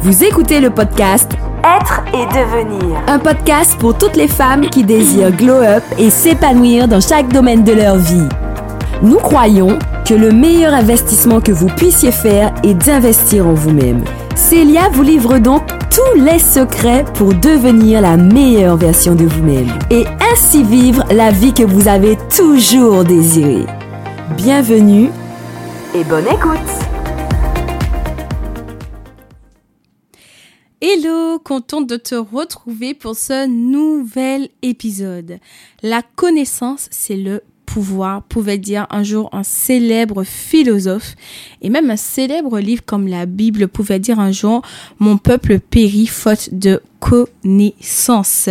Vous écoutez le podcast Être et devenir. Un podcast pour toutes les femmes qui désirent glow up et s'épanouir dans chaque domaine de leur vie. Nous croyons que le meilleur investissement que vous puissiez faire est d'investir en vous-même. Célia vous livre donc tous les secrets pour devenir la meilleure version de vous-même et ainsi vivre la vie que vous avez toujours désirée. Bienvenue Et bonne écoute. Hello, contente de te retrouver pour ce nouvel épisode. La connaissance, c'est le pouvoir, pouvait dire un jour un célèbre philosophe, et même un célèbre livre comme la Bible pouvait dire un jour, mon peuple périt faute de connaissance.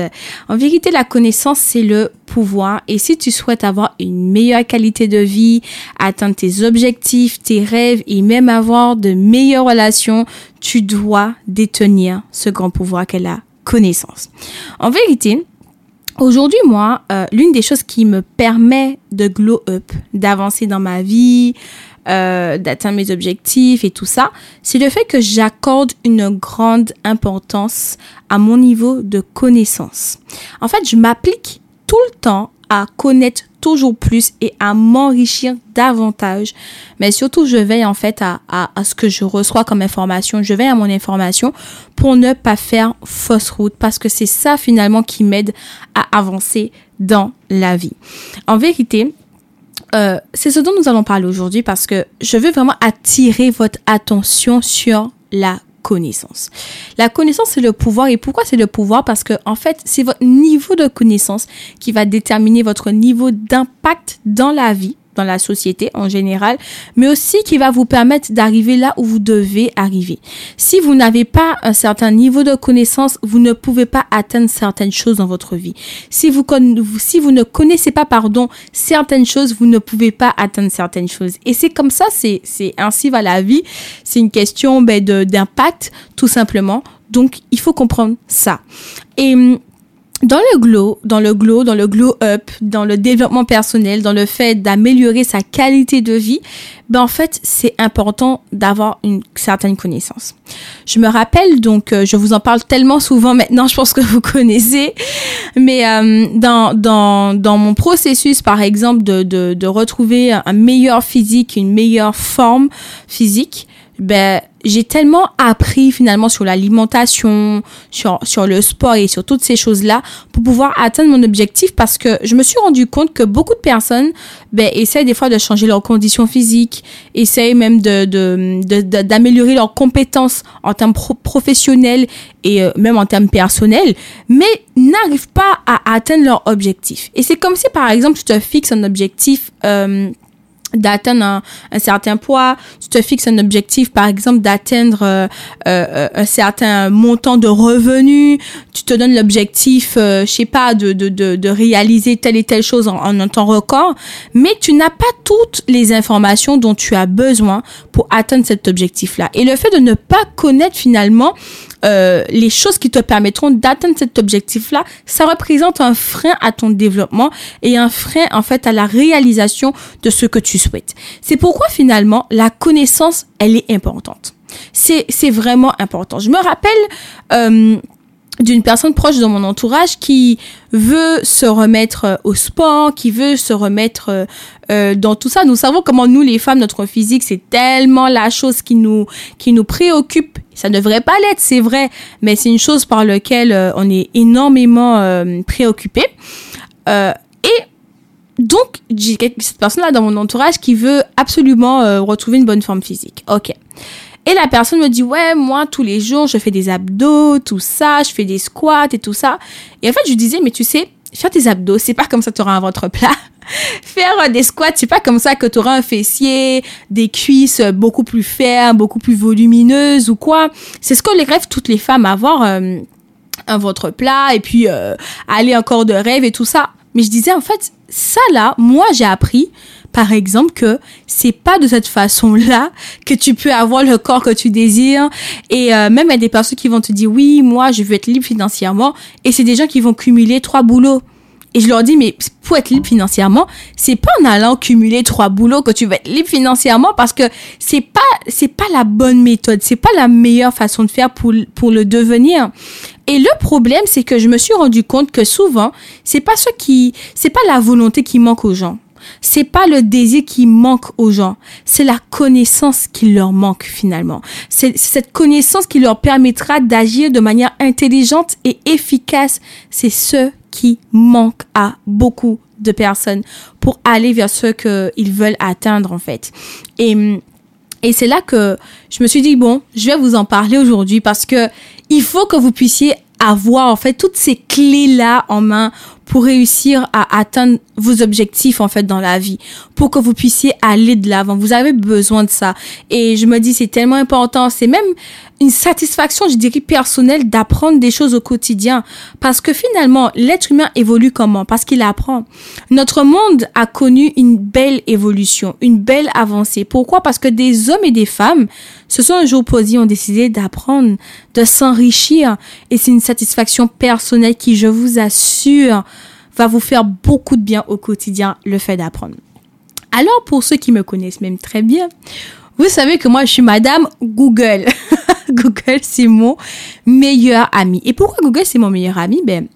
En vérité, la connaissance, c'est le pouvoir. Et si tu souhaites avoir une meilleure qualité de vie, atteindre tes objectifs, tes rêves et même avoir de meilleures relations, tu dois détenir ce grand pouvoir qu'est la connaissance. En vérité, Aujourd'hui, moi, euh, l'une des choses qui me permet de glow up, d'avancer dans ma vie, euh, d'atteindre mes objectifs et tout ça, c'est le fait que j'accorde une grande importance à mon niveau de connaissance. En fait, je m'applique tout le temps à connaître toujours plus et à m'enrichir davantage. Mais surtout, je veille en fait à, à, à, ce que je reçois comme information. Je veille à mon information pour ne pas faire fausse route parce que c'est ça finalement qui m'aide à avancer dans la vie. En vérité, euh, c'est ce dont nous allons parler aujourd'hui parce que je veux vraiment attirer votre attention sur la connaissance. La connaissance, c'est le pouvoir. Et pourquoi c'est le pouvoir? Parce que, en fait, c'est votre niveau de connaissance qui va déterminer votre niveau d'impact dans la vie dans la société en général, mais aussi qui va vous permettre d'arriver là où vous devez arriver. Si vous n'avez pas un certain niveau de connaissance, vous ne pouvez pas atteindre certaines choses dans votre vie. Si vous, si vous ne connaissez pas, pardon, certaines choses, vous ne pouvez pas atteindre certaines choses. Et c'est comme ça, c'est, ainsi va la vie. C'est une question ben, d'impact, tout simplement. Donc, il faut comprendre ça. Et dans le glow, dans le glow, dans le glow up, dans le développement personnel, dans le fait d'améliorer sa qualité de vie, ben en fait, c'est important d'avoir une certaine connaissance. Je me rappelle donc, euh, je vous en parle tellement souvent maintenant, je pense que vous connaissez, mais euh, dans, dans, dans mon processus, par exemple, de, de, de retrouver un meilleur physique, une meilleure forme physique, ben j'ai tellement appris finalement sur l'alimentation, sur, sur le sport et sur toutes ces choses-là pour pouvoir atteindre mon objectif parce que je me suis rendu compte que beaucoup de personnes ben, essayent des fois de changer leurs conditions physiques, essayent même de, de, d'améliorer leurs compétences en termes professionnels et euh, même en termes personnels, mais n'arrivent pas à atteindre leur objectif. Et c'est comme si par exemple tu te fixes un objectif euh, d'atteindre un, un, certain poids, tu te fixes un objectif, par exemple, d'atteindre euh, euh, un certain montant de revenus, tu te donnes l'objectif, euh, je sais pas, de, de, de, de, réaliser telle et telle chose en, en un temps record, mais tu n'as pas toutes les informations dont tu as besoin pour atteindre cet objectif-là. Et le fait de ne pas connaître finalement euh, les choses qui te permettront d'atteindre cet objectif-là, ça représente un frein à ton développement et un frein en fait à la réalisation de ce que tu souhaites. C'est pourquoi finalement la connaissance, elle est importante. C'est vraiment important. Je me rappelle euh, d'une personne proche de mon entourage qui veut se remettre euh, au sport, qui veut se remettre euh, euh, dans tout ça. Nous savons comment nous, les femmes, notre physique, c'est tellement la chose qui nous, qui nous préoccupe. Ça ne devrait pas l'être, c'est vrai, mais c'est une chose par laquelle euh, on est énormément euh, préoccupé. et donc, j'ai cette personne-là dans mon entourage qui veut absolument retrouver une bonne forme physique. Ok. Et la personne me dit, ouais, moi, tous les jours, je fais des abdos, tout ça, je fais des squats et tout ça. Et en fait, je disais, mais tu sais, faire tes abdos, c'est pas comme ça que tu auras un ventre plat. faire des squats, c'est pas comme ça que tu auras un fessier, des cuisses beaucoup plus fermes, beaucoup plus volumineuses ou quoi. C'est ce que les rêvent toutes les femmes, avoir euh, un ventre plat et puis euh, aller encore de rêve et tout ça. Mais je disais, en fait, ça là, moi, j'ai appris par exemple que c'est pas de cette façon-là que tu peux avoir le corps que tu désires. Et euh, même il y a des personnes qui vont te dire oui moi je veux être libre financièrement. Et c'est des gens qui vont cumuler trois boulots Et je leur dis, mais pour être libre financièrement, c'est pas en allant cumuler trois boulots que tu vas être libre financièrement parce que c'est pas, c'est pas la bonne méthode. C'est pas la meilleure façon de faire pour, pour le devenir. Et le problème, c'est que je me suis rendu compte que souvent, c'est pas ce qui, c'est pas la volonté qui manque aux gens. C'est pas le désir qui manque aux gens, c'est la connaissance qui leur manque finalement. C'est cette connaissance qui leur permettra d'agir de manière intelligente et efficace. C'est ce qui manque à beaucoup de personnes pour aller vers ce qu'ils veulent atteindre en fait. Et et c'est là que je me suis dit bon, je vais vous en parler aujourd'hui parce que il faut que vous puissiez avoir en fait toutes ces clés là en main pour réussir à atteindre vos objectifs en fait dans la vie, pour que vous puissiez aller de l'avant. Vous avez besoin de ça. Et je me dis c'est tellement important. C'est même une satisfaction, je dirais personnelle, d'apprendre des choses au quotidien, parce que finalement l'être humain évolue comment? Parce qu'il apprend. Notre monde a connu une belle évolution, une belle avancée. Pourquoi? Parce que des hommes et des femmes se sont un jour posés, ont décidé d'apprendre, de s'enrichir, et c'est une satisfaction personnelle qui, je vous assure, va vous faire beaucoup de bien au quotidien, le fait d'apprendre. Alors, pour ceux qui me connaissent même très bien, vous savez que moi, je suis Madame Google. Google, c'est mon meilleur ami. Et pourquoi Google, c'est mon meilleur ami? Ben,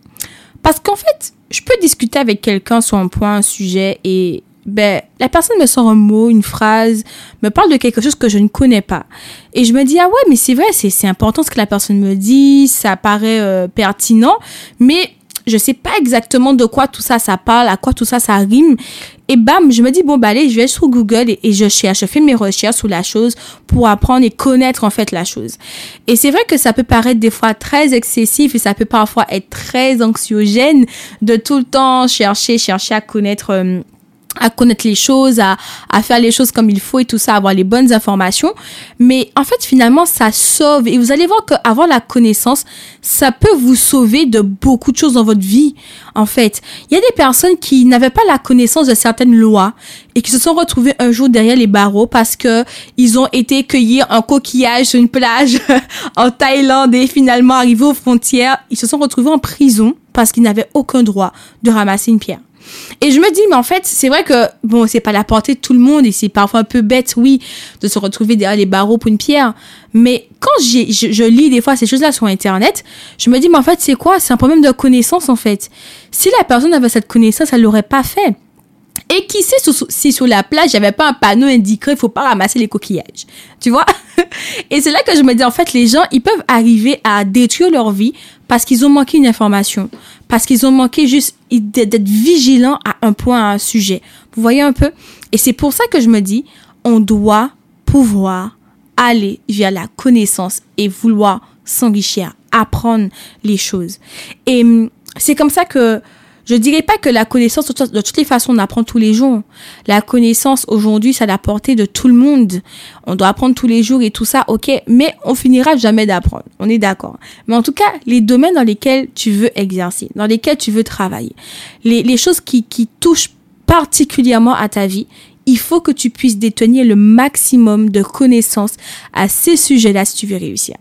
parce qu'en fait, je peux discuter avec quelqu'un sur un point, un sujet, et ben, la personne me sort un mot, une phrase, me parle de quelque chose que je ne connais pas. Et je me dis, ah ouais, mais c'est vrai, c'est important ce que la personne me dit, ça paraît euh, pertinent, mais je sais pas exactement de quoi tout ça ça parle, à quoi tout ça ça rime. Et bam, je me dis, bon, bah allez, je vais sur Google et, je cherche, je fais mes recherches sur la chose pour apprendre et connaître en fait la chose. Et c'est vrai que ça peut paraître des fois très excessif et ça peut parfois être très anxiogène de tout le temps chercher, chercher à connaître... Euh, à connaître les choses, à, à faire les choses comme il faut et tout ça, avoir les bonnes informations. Mais en fait, finalement, ça sauve. Et vous allez voir qu'avoir la connaissance, ça peut vous sauver de beaucoup de choses dans votre vie. En fait, il y a des personnes qui n'avaient pas la connaissance de certaines lois et qui se sont retrouvées un jour derrière les barreaux parce que ils ont été cueillir un coquillage sur une plage en Thaïlande et finalement arrivés aux frontières, ils se sont retrouvés en prison parce qu'ils n'avaient aucun droit de ramasser une pierre. Et je me dis, mais en fait, c'est vrai que, bon, c'est pas la portée de tout le monde et c'est parfois un peu bête, oui, de se retrouver derrière les barreaux pour une pierre. Mais quand j'ai, je, lis des fois ces choses-là sur Internet, je me dis, mais en fait, c'est quoi? C'est un problème de connaissance, en fait. Si la personne avait cette connaissance, elle l'aurait pas fait. Et qui sait si sur la plage, il n'y avait pas un panneau indiquant, il faut pas ramasser les coquillages. Tu vois? Et c'est là que je me dis, en fait, les gens, ils peuvent arriver à détruire leur vie parce qu'ils ont manqué une information, parce qu'ils ont manqué juste d'être vigilants à un point, à un sujet. Vous voyez un peu? Et c'est pour ça que je me dis, on doit pouvoir aller vers la connaissance et vouloir s'enrichir, apprendre les choses. Et hum, c'est comme ça que je dirais pas que la connaissance, de toutes les façons, on apprend tous les jours. La connaissance, aujourd'hui, c'est à la portée de tout le monde. On doit apprendre tous les jours et tout ça, ok, mais on finira jamais d'apprendre. On est d'accord. Mais en tout cas, les domaines dans lesquels tu veux exercer, dans lesquels tu veux travailler, les, choses qui touchent particulièrement à ta vie, il faut que tu puisses détenir le maximum de connaissances à ces sujets-là si tu veux réussir.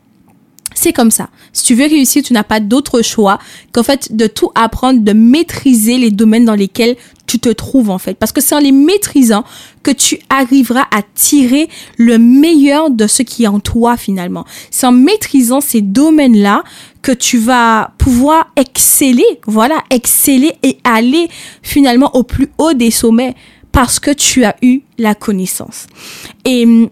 C'est comme ça. Si tu veux réussir, tu n'as pas d'autre choix qu'en fait de tout apprendre, de maîtriser les domaines dans lesquels tu te trouves en fait. Parce que c'est en les maîtrisant que tu arriveras à tirer le meilleur de ce qui est en toi finalement. C'est en maîtrisant ces domaines-là que tu vas pouvoir exceller, voilà, exceller et aller finalement au plus haut des sommets parce que tu as eu la connaissance. Et hum,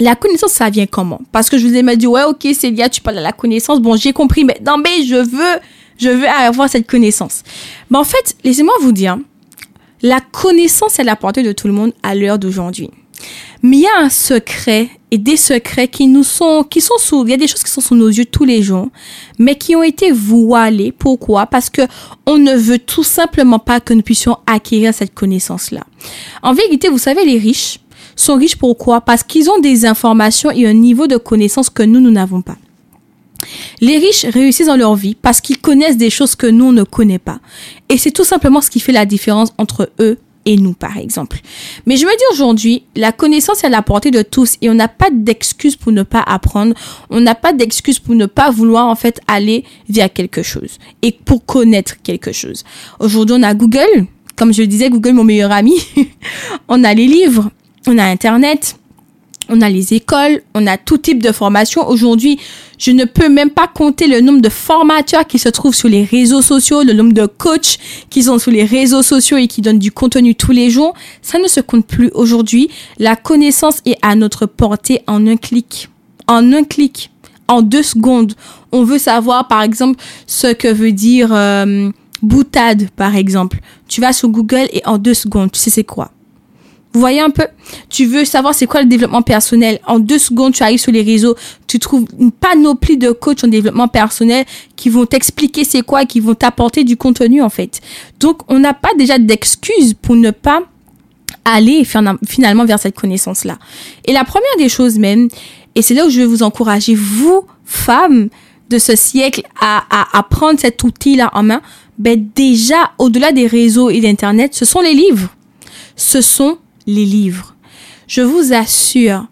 la connaissance, ça vient comment? Parce que je vous ai dit, ouais, ok, Célia, tu parles de la connaissance. Bon, j'ai compris, mais non, mais je veux, je veux avoir cette connaissance. Mais en fait, laissez-moi vous dire, la connaissance est la portée de tout le monde à l'heure d'aujourd'hui. Mais il y a un secret et des secrets qui nous sont, qui sont sous, il y a des choses qui sont sous nos yeux tous les jours, mais qui ont été voilées. Pourquoi? Parce que on ne veut tout simplement pas que nous puissions acquérir cette connaissance-là. En vérité, vous savez, les riches, sont riches pourquoi Parce qu'ils ont des informations et un niveau de connaissance que nous, nous n'avons pas. Les riches réussissent dans leur vie parce qu'ils connaissent des choses que nous, on ne connaît pas. Et c'est tout simplement ce qui fait la différence entre eux et nous, par exemple. Mais je me dis aujourd'hui, la connaissance est à la portée de tous et on n'a pas d'excuse pour ne pas apprendre. On n'a pas d'excuse pour ne pas vouloir, en fait, aller vers quelque chose et pour connaître quelque chose. Aujourd'hui, on a Google. Comme je le disais, Google, mon meilleur ami. on a les livres, on a Internet, on a les écoles, on a tout type de formation. Aujourd'hui, je ne peux même pas compter le nombre de formateurs qui se trouvent sur les réseaux sociaux, le nombre de coachs qui sont sur les réseaux sociaux et qui donnent du contenu tous les jours. Ça ne se compte plus aujourd'hui. La connaissance est à notre portée en un clic. En un clic. En deux secondes. On veut savoir, par exemple, ce que veut dire euh, boutade, par exemple. Tu vas sur Google et en deux secondes, tu sais c'est quoi vous voyez un peu? Tu veux savoir c'est quoi le développement personnel? En deux secondes, tu arrives sur les réseaux, tu trouves une panoplie de coachs en développement personnel qui vont t'expliquer c'est quoi, qui vont t'apporter du contenu en fait. Donc, on n'a pas déjà d'excuses pour ne pas aller finalement vers cette connaissance-là. Et la première des choses même, et c'est là où je vais vous encourager, vous, femmes de ce siècle, à, à, à prendre cet outil-là en main, ben déjà, au-delà des réseaux et d'Internet, ce sont les livres. Ce sont les livres. Je vous assure,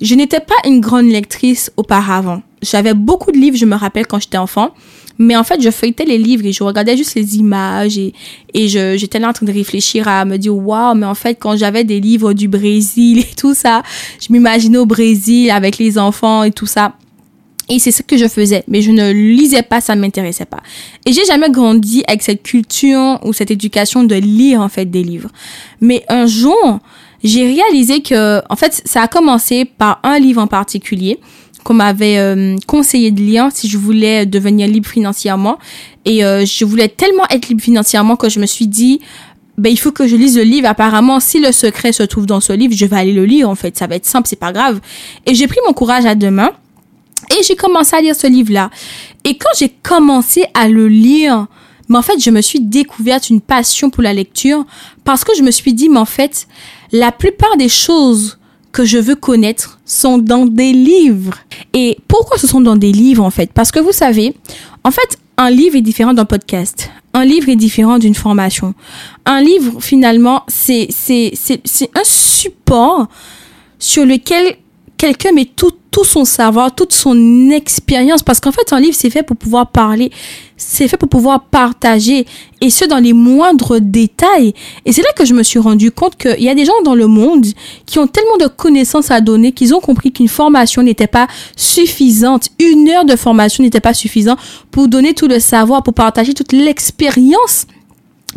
je n'étais pas une grande lectrice auparavant. J'avais beaucoup de livres, je me rappelle quand j'étais enfant. Mais en fait, je feuilletais les livres et je regardais juste les images et, j'étais là en train de réfléchir à me dire, waouh, mais en fait, quand j'avais des livres du Brésil et tout ça, je m'imaginais au Brésil avec les enfants et tout ça. Et c'est ce que je faisais, mais je ne lisais pas, ça m'intéressait pas. Et j'ai jamais grandi avec cette culture ou cette éducation de lire en fait des livres. Mais un jour, j'ai réalisé que, en fait, ça a commencé par un livre en particulier qu'on m'avait euh, conseillé de lire si je voulais devenir libre financièrement. Et euh, je voulais tellement être libre financièrement que je me suis dit, ben il faut que je lise le livre. Apparemment, si le secret se trouve dans ce livre, je vais aller le lire. En fait, ça va être simple, c'est pas grave. Et j'ai pris mon courage à deux mains et j'ai commencé à lire ce livre-là. Et quand j'ai commencé à le lire, mais en fait, je me suis découverte une passion pour la lecture parce que je me suis dit, mais en fait, la plupart des choses que je veux connaître sont dans des livres. Et pourquoi ce sont dans des livres, en fait? Parce que vous savez, en fait, un livre est différent d'un podcast. Un livre est différent d'une formation. Un livre, finalement, c'est, c'est, un support sur lequel quelqu'un met tout, tout son savoir, toute son expérience, parce qu'en fait, un livre, c'est fait pour pouvoir parler, c'est fait pour pouvoir partager, et ce, dans les moindres détails. Et c'est là que je me suis rendu compte qu'il y a des gens dans le monde qui ont tellement de connaissances à donner qu'ils ont compris qu'une formation n'était pas suffisante, une heure de formation n'était pas suffisante pour donner tout le savoir, pour partager toute l'expérience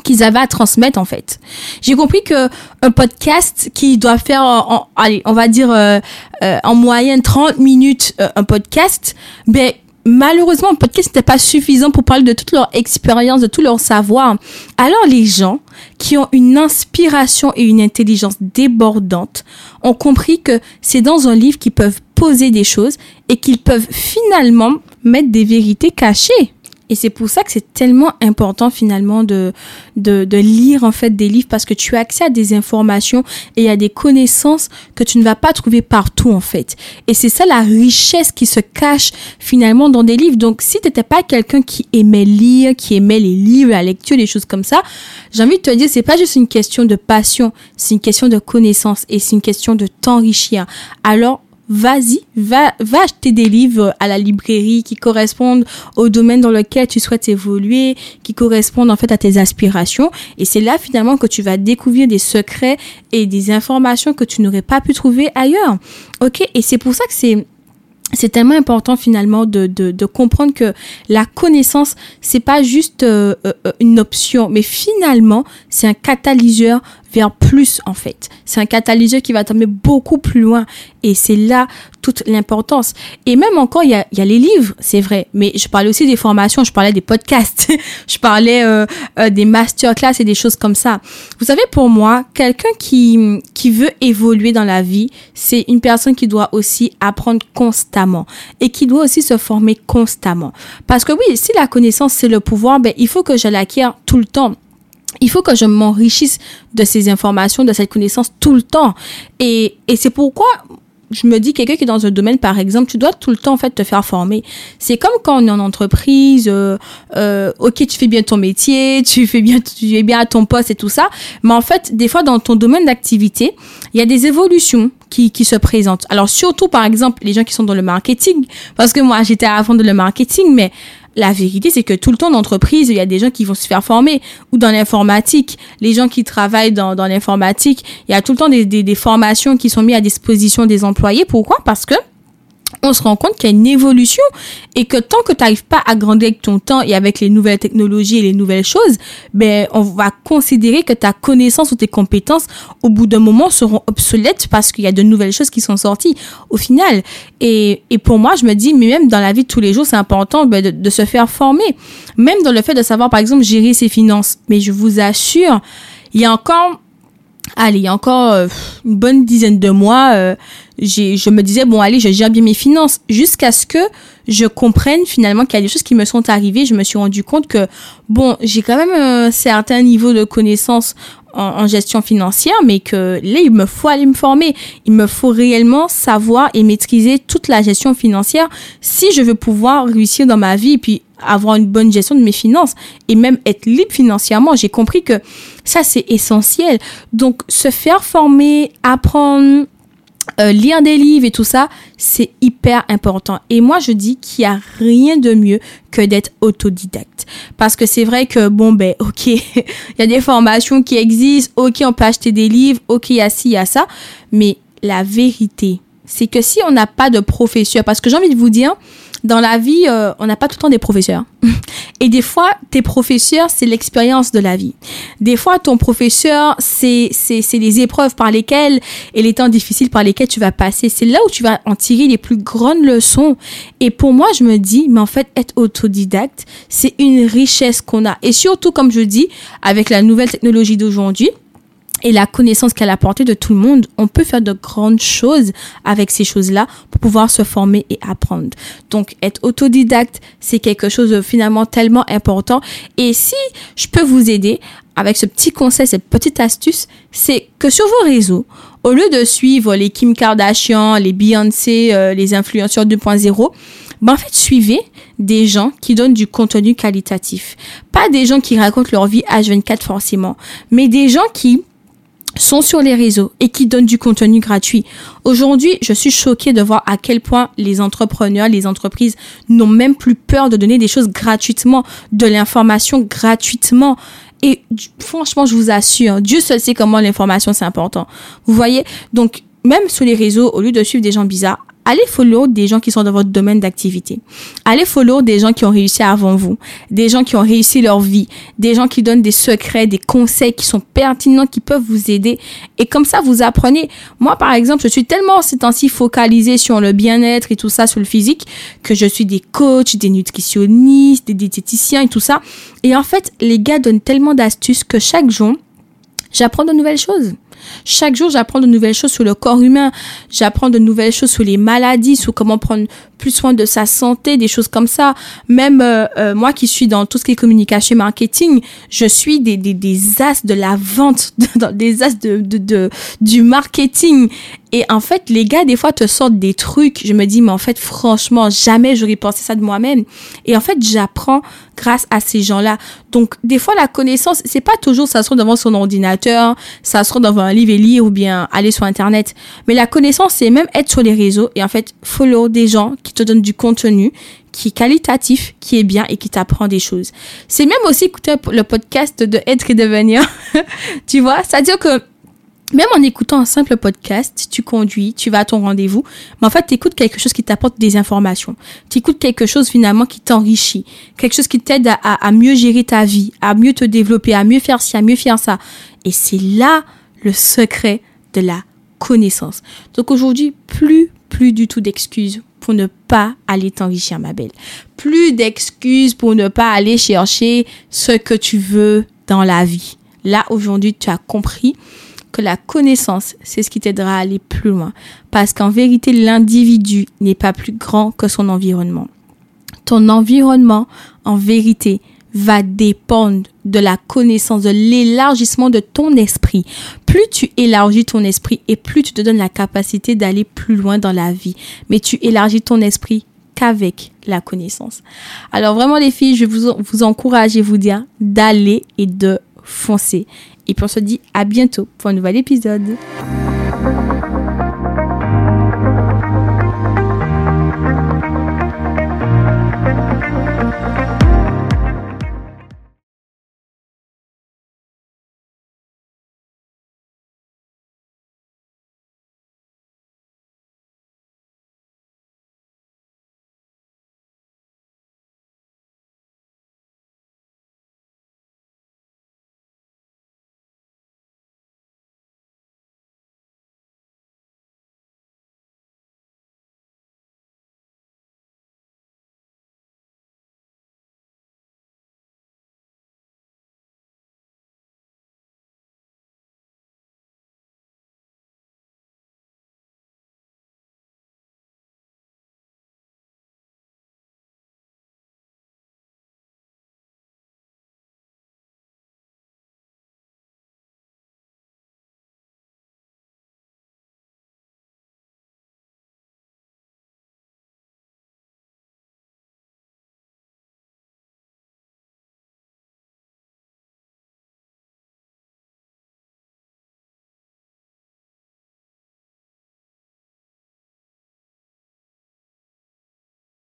qu'ils avaient à transmettre en fait. J'ai compris que un podcast qui doit faire en, allez, on va dire euh, euh, en moyenne 30 minutes euh, un podcast, ben malheureusement un podcast n'était pas suffisant pour parler de toute leur expérience, de tout leur savoir. Alors les gens qui ont une inspiration et une intelligence débordante ont compris que c'est dans un livre qu'ils peuvent poser des choses et qu'ils peuvent finalement mettre des vérités cachées. Et c'est pour ça que c'est tellement important finalement de, de, de, lire en fait des livres parce que tu as accès à des informations et à des connaissances que tu ne vas pas trouver partout en fait. Et c'est ça la richesse qui se cache finalement dans des livres. Donc si tu n'étais pas quelqu'un qui aimait lire, qui aimait les livres, la lecture, des choses comme ça, j'ai envie de te dire c'est pas juste une question de passion, c'est une question de connaissance et c'est une question de t'enrichir. Alors vas-y, va, va acheter des livres à la librairie qui correspondent au domaine dans lequel tu souhaites évoluer, qui correspondent en fait à tes aspirations. Et c'est là finalement que tu vas découvrir des secrets et des informations que tu n'aurais pas pu trouver ailleurs. Ok? Et c'est pour ça que c'est c'est tellement important finalement de, de, de, comprendre que la connaissance c'est pas juste euh, euh, une option mais finalement c'est un catalyseur vers plus en fait. C'est un catalyseur qui va t'amener beaucoup plus loin et c'est là toute l'importance. Et même encore, il y a, y a les livres, c'est vrai, mais je parlais aussi des formations, je parlais des podcasts, je parlais euh, euh, des masterclass et des choses comme ça. Vous savez, pour moi, quelqu'un qui, qui veut évoluer dans la vie, c'est une personne qui doit aussi apprendre constamment et qui doit aussi se former constamment. Parce que oui, si la connaissance c'est le pouvoir, ben, il faut que je l'acquière tout le temps il faut que je m'enrichisse de ces informations, de cette connaissance tout le temps. Et, c'est pourquoi je me dis quelqu'un qui est dans un domaine par exemple, tu dois tout le temps en fait te faire former. C'est comme quand on est en entreprise, euh, euh, ok tu fais bien ton métier, tu fais bien, tu es bien à ton poste et tout ça, mais en fait des fois dans ton domaine d'activité, il y a des évolutions qui, qui se présentent. Alors surtout par exemple les gens qui sont dans le marketing, parce que moi j'étais fond de le marketing, mais la vérité, c'est que tout le temps d'entreprise, il y a des gens qui vont se faire former. Ou dans l'informatique, les gens qui travaillent dans, dans l'informatique, il y a tout le temps des, des, des formations qui sont mises à disposition des employés. Pourquoi? Parce que on se rend compte qu'il y a une évolution et que tant que tu n'arrives pas à grandir avec ton temps et avec les nouvelles technologies et les nouvelles choses, ben on va considérer que ta connaissance ou tes compétences au bout d'un moment seront obsolètes parce qu'il y a de nouvelles choses qui sont sorties au final. Et, et pour moi, je me dis, mais même dans la vie de tous les jours, c'est important ben, de, de se faire former. Même dans le fait de savoir, par exemple, gérer ses finances. Mais je vous assure, il y a encore allez, il y a encore euh, une bonne dizaine de mois, euh, je me disais, bon, allez, je gère bien mes finances, jusqu'à ce que je comprenne finalement qu'il y a des choses qui me sont arrivées. Je me suis rendu compte que, bon, j'ai quand même un certain niveau de connaissance en, en, gestion financière, mais que là, il me faut aller me former. Il me faut réellement savoir et maîtriser toute la gestion financière si je veux pouvoir réussir dans ma vie et puis avoir une bonne gestion de mes finances et même être libre financièrement. J'ai compris que ça, c'est essentiel. Donc, se faire former, apprendre, euh, lire des livres et tout ça, c'est hyper important. Et moi, je dis qu'il n'y a rien de mieux que d'être autodidacte. Parce que c'est vrai que, bon, ben, ok, il y a des formations qui existent, ok, on peut acheter des livres, ok, il y a ci, il y a ça. Mais la vérité, c'est que si on n'a pas de professeur, parce que j'ai envie de vous dire, dans la vie, euh, on n'a pas tout le temps des professeurs. Et des fois, tes professeurs, c'est l'expérience de la vie. Des fois, ton professeur, c'est, les épreuves par lesquelles et les temps difficiles par lesquels tu vas passer. C'est là où tu vas en tirer les plus grandes leçons. Et pour moi, je me dis, mais en fait, être autodidacte, c'est une richesse qu'on a. Et surtout, comme je dis, avec la nouvelle technologie d'aujourd'hui, et la connaissance qu'elle a apportée de tout le monde, on peut faire de grandes choses avec ces choses-là pour pouvoir se former et apprendre. Donc, être autodidacte, c'est quelque chose de finalement tellement important. Et si je peux vous aider avec ce petit conseil, cette petite astuce, c'est que sur vos réseaux, au lieu de suivre les Kim Kardashian, les Beyoncé, euh, les influenceurs 2.0, ben en fait, suivez des gens qui donnent du contenu qualitatif. Pas des gens qui racontent leur vie H24 forcément, mais des gens qui sont sur les réseaux et qui donnent du contenu gratuit. Aujourd'hui, je suis choquée de voir à quel point les entrepreneurs, les entreprises n'ont même plus peur de donner des choses gratuitement, de l'information gratuitement. Et franchement, je vous assure, Dieu seul sait comment l'information c'est important. Vous voyez Donc, même sur les réseaux, au lieu de suivre des gens bizarres, allez follow des gens qui sont dans votre domaine d'activité. Allez follow des gens qui ont réussi avant vous, des gens qui ont réussi leur vie, des gens qui donnent des secrets, des conseils qui sont pertinents, qui peuvent vous aider. Et comme ça, vous apprenez. Moi, par exemple, je suis tellement ces temps-ci focalisée sur le bien-être et tout ça, sur le physique, que je suis des coachs, des nutritionnistes, des diététiciens et tout ça. Et en fait, les gars donnent tellement d'astuces que chaque jour, j'apprends de nouvelles choses. Chaque jour, j'apprends de nouvelles choses sur le corps humain. J'apprends de nouvelles choses sur les maladies, sur comment prendre plus soin de sa santé, des choses comme ça. Même euh, euh, moi qui suis dans tout ce qui est communication marketing, je suis des, des, des as de la vente, des as de, de, de, du marketing. Et en fait, les gars, des fois, te sortent des trucs. Je me dis, mais en fait, franchement, jamais j'aurais pensé ça de moi-même. Et en fait, j'apprends grâce à ces gens-là. Donc, des fois, la connaissance, c'est pas toujours ça se trouve devant son ordinateur, ça se trouve devant un livre et lire ou bien aller sur Internet. Mais la connaissance, c'est même être sur les réseaux et en fait, follow des gens qui te donnent du contenu qui est qualitatif, qui est bien et qui t'apprend des choses. C'est même aussi écouter le podcast de Être et Devenir. tu vois, c'est-à-dire que même en écoutant un simple podcast, tu conduis, tu vas à ton rendez-vous, mais en fait, tu écoutes quelque chose qui t'apporte des informations. Tu écoutes quelque chose finalement qui t'enrichit, quelque chose qui t'aide à, à, mieux gérer ta vie, à mieux te développer, à mieux faire ci, à mieux faire ça. Et c'est là le secret de la connaissance. Donc aujourd'hui, plus, plus du tout d'excuses pour ne pas aller t'enrichir, ma belle. Plus d'excuses pour ne pas aller chercher ce que tu veux dans la vie. Là, aujourd'hui, tu as compris que la connaissance, c'est ce qui t'aidera à aller plus loin. Parce qu'en vérité, l'individu n'est pas plus grand que son environnement. Ton environnement, en vérité, va dépendre de la connaissance, de l'élargissement de ton esprit. Plus tu élargis ton esprit et plus tu te donnes la capacité d'aller plus loin dans la vie. Mais tu élargis ton esprit qu'avec la connaissance. Alors vraiment les filles, je vous, vous encourage et vous dire d'aller et de foncer. Et puis on se dit à bientôt pour un nouvel épisode.